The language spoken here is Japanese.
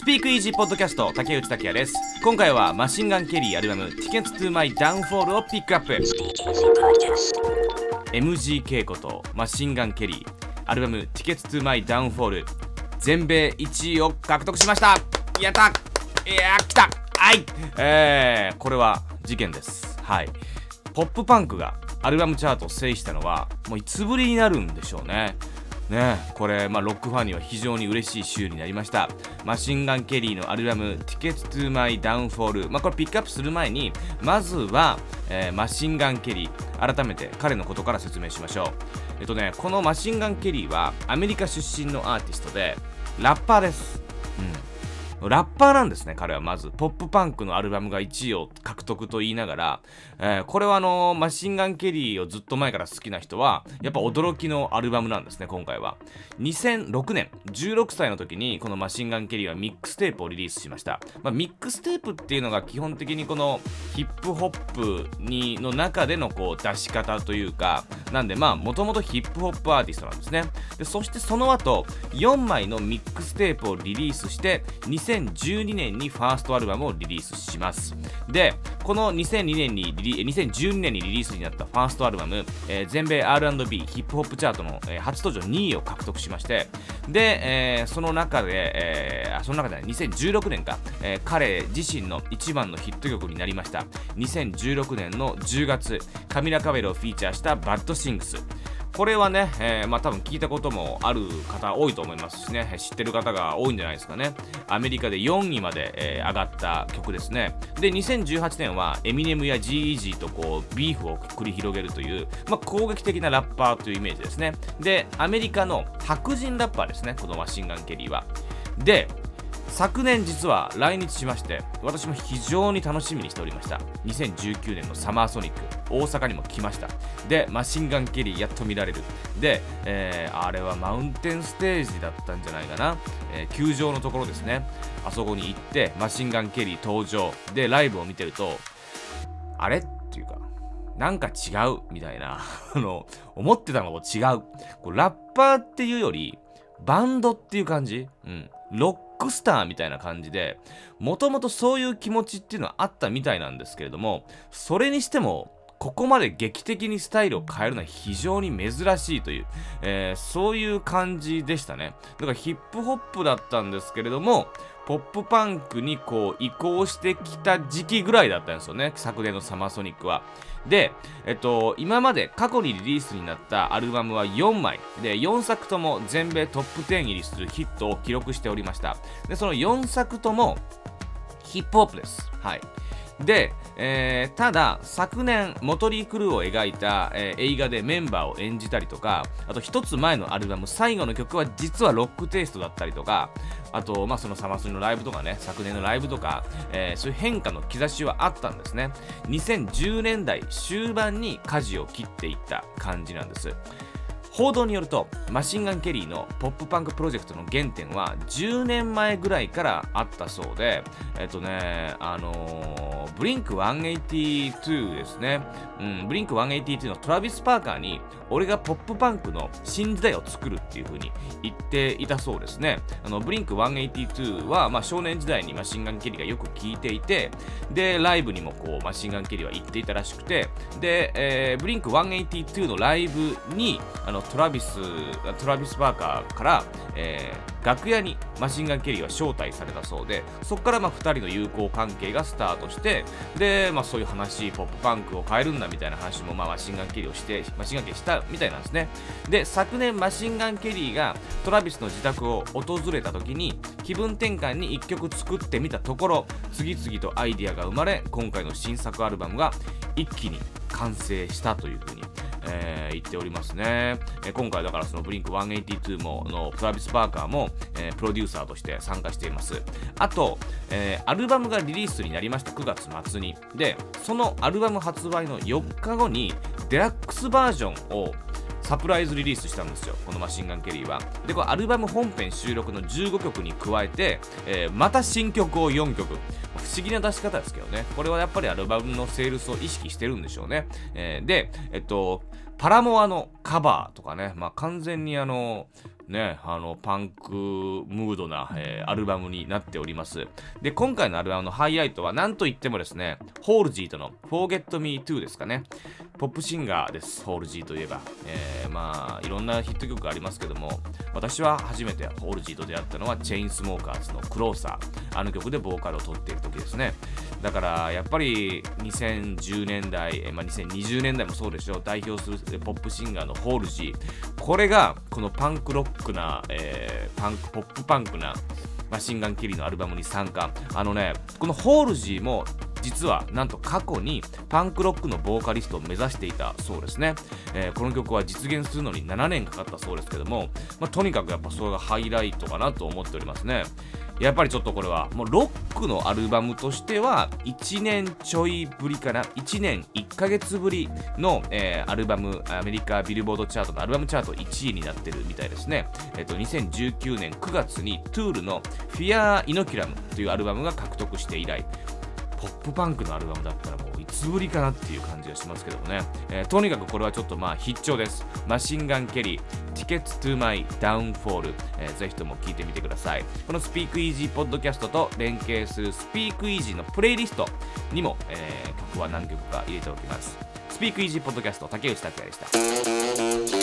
スピークイージーポッドキャスト竹内拓也です。今回はマシンガンケリーアルバム Tickets to My Downfall をピックアップ。MGK ことマシンガンケリーアルバム Tickets to My Downfall 全米1位を獲得しました。やった！いや来た！はい！えー、これは事件です。はい。ポップパンクがアルバムチャートを制したのはもういつぶりになるんでしょうね。ねこれ、まあ、ロックファンには非常に嬉しい週になりました。マシンガン・ケリーのアルバム Tickets to My Downfall、まあ、これピックアップする前にまずは、えー、マシンガン・ケリー改めて彼のことから説明しましょう。えっとねこのマシンガン・ケリーはアメリカ出身のアーティストでラッパーです。うん。ラッパーなんですね、彼はまず。ポップパンクのアルバムが1位を獲得と言いながら、えー、これはあのー、マシンガン・ケリーをずっと前から好きな人は、やっぱ驚きのアルバムなんですね、今回は。2006年、16歳の時に、このマシンガン・ケリーはミックステープをリリースしました。まあ、ミックステープっていうのが基本的にこのヒップホップにの中でのこう出し方というか、なんでまあ、もともとヒップホップアーティストなんですね。でそしてその後、4枚のミックステープをリリースして、2012年にファーストアルバムをリリースします。でこの2002年にリリ2012年にリリースになったファーストアルバム、えー、全米 R&B ヒップホップチャートの、えー、初登場2位を獲得しましてで、えー、その中で、えー、その中で2016年か、えー、彼自身の一番のヒット曲になりました。2016年の10月カミラ・カベルをフィーチャーしたバッドシングスこれはね、えー、まあ多分聞いたこともある方多いと思いますしね、知ってる方が多いんじゃないですかね。アメリカで4位まで、えー、上がった曲ですね。で、2018年はエミネムや G-Eazy とこう、ビーフを繰り広げるという、まあ攻撃的なラッパーというイメージですね。で、アメリカの白人ラッパーですね、このマシンガン・ケリーは。で、昨年実は来日しまして私も非常に楽しみにしておりました。2019年のサマーソニック大阪にも来ました。でマシンガンケリーやっと見られる。で、えー、あれはマウンテンステージだったんじゃないかな、えー、球場のところですね。あそこに行ってマシンガンケリー登場。でライブを見てるとあれっていうかなんか違うみたいな あの思ってたのと違う。こうラッパーっていうよりバンドっていう感じ。うん。ロッックスターみたいな感じでもともとそういう気持ちっていうのはあったみたいなんですけれどもそれにしてもここまで劇的にスタイルを変えるのは非常に珍しいという、えー、そういう感じでしたね。だからヒップホップだったんですけれども、ポップパンクにこう移行してきた時期ぐらいだったんですよね、昨年のサマーソニックは。で、えっと、今まで過去にリリースになったアルバムは4枚。で4作とも全米トップ10入りするヒットを記録しておりました。でその4作ともヒップホップです。はい。で、えー、ただ昨年モトリー・クルーを描いた、えー、映画でメンバーを演じたりとかあと一つ前のアルバム最後の曲は実はロックテイストだったりとかあと、まあ、そのサマソニのライブとかね昨年のライブとか、えー、そういう変化の兆しはあったんですね。2010年代終盤に舵を切っていった感じなんです。報道によるとマシンガン・ケリーのポップパンクプロジェクトの原点は10年前ぐらいからあったそうでえっとねあのー、ブリンク182ですね、うん、ブリンク182のトラビス・パーカーに俺がポップパンクの新時代を作るっていう風に言っていたそうですね。あのブリンク182は、まあ、少年時代にマシンガン・ケリーがよく聴いていてでライブにもこうマシンガン・ケリーは行っていたらしくてで、えー、ブリンク182のライブにあのトラビス、トラビス・バーカーから、えー、楽屋にマシンガン・ケリーは招待されたそうで、そこからまあ2人の友好関係がスタートして、で、まあそういう話、ポップパンクを変えるんだみたいな話も、まあマシンガン・ケリーをして、マシンガン・ケリーしたみたいなんですね。で、昨年マシンガン・ケリーがトラビスの自宅を訪れた時に、気分転換に1曲作ってみたところ、次々とアイディアが生まれ、今回の新作アルバムが一気に完成したというふうにえー、言っておりますね、えー、今回だからそのブリンク182ものトラビス・パーカーも、えー、プロデューサーとして参加しています。あと、えアルバムがリリースになりました。9月末に。でそのアルバム発売の4日後にデラックスバージョンをサプライズリリースしたんですよ、このマシンガン・ケリーは。で、これアルバム本編収録の15曲に加えて、えー、また新曲を4曲。不思議な出し方ですけどね。これはやっぱりアルバムのセールスを意識してるんでしょうね。えー、で、えっと、パラモアのカバーとかね、まあ、完全にあの、ね、あの、パンクムードな、えー、アルバムになっております。で、今回のアルバムのハイライトは、なんといってもですね、ホールジーとの Forget Me Too ですかね。ポップシンガーです、ホールジーといえば。えー、まあ、いろんなヒット曲ありますけども、私は初めてホールジーと出会ったのは、チェインスモーカーズのクローサー。あの曲でボーカルを取っている時ですね。だから、やっぱり2010年代、まあ、2020年代もそうでしょう、代表するポップシンガーのホールジー。これが、このパンクロックな、えー、パンク、ポップパンクな、マシンガン・ケリーのアルバムに参加。あのね、このホールジーも実はなんと過去にパンクロックのボーカリストを目指していたそうですね、えー、この曲は実現するのに7年かかったそうですけども、まあ、とにかくやっぱそれがハイライトかなと思っておりますね。やっぱりちょっとこれはもうロックのアルバムとしては1年ちょいぶりかな1年1ヶ月ぶりの、えー、アルバムアメリカビルボードチャートのアルバムチャート1位になってるみたいですね。えっ、ー、と2019年9月にトゥールのフィアーイノキュラムというアルバムが獲得して以来ポップパンクのアルバムだったらもういつぶりかなっていう感じがしますけどもね、えー、とにかくこれはちょっとまあ必聴です。マシンガンケリー Tickets to My Downfall、えー、ぜひとも聴いてみてください。このスピークイージーポッドキャストと連携するスピークイージーのプレイリストにも、えー、曲は何曲か入れておきます。スピークイージーポッドキャスト竹内拓也でした。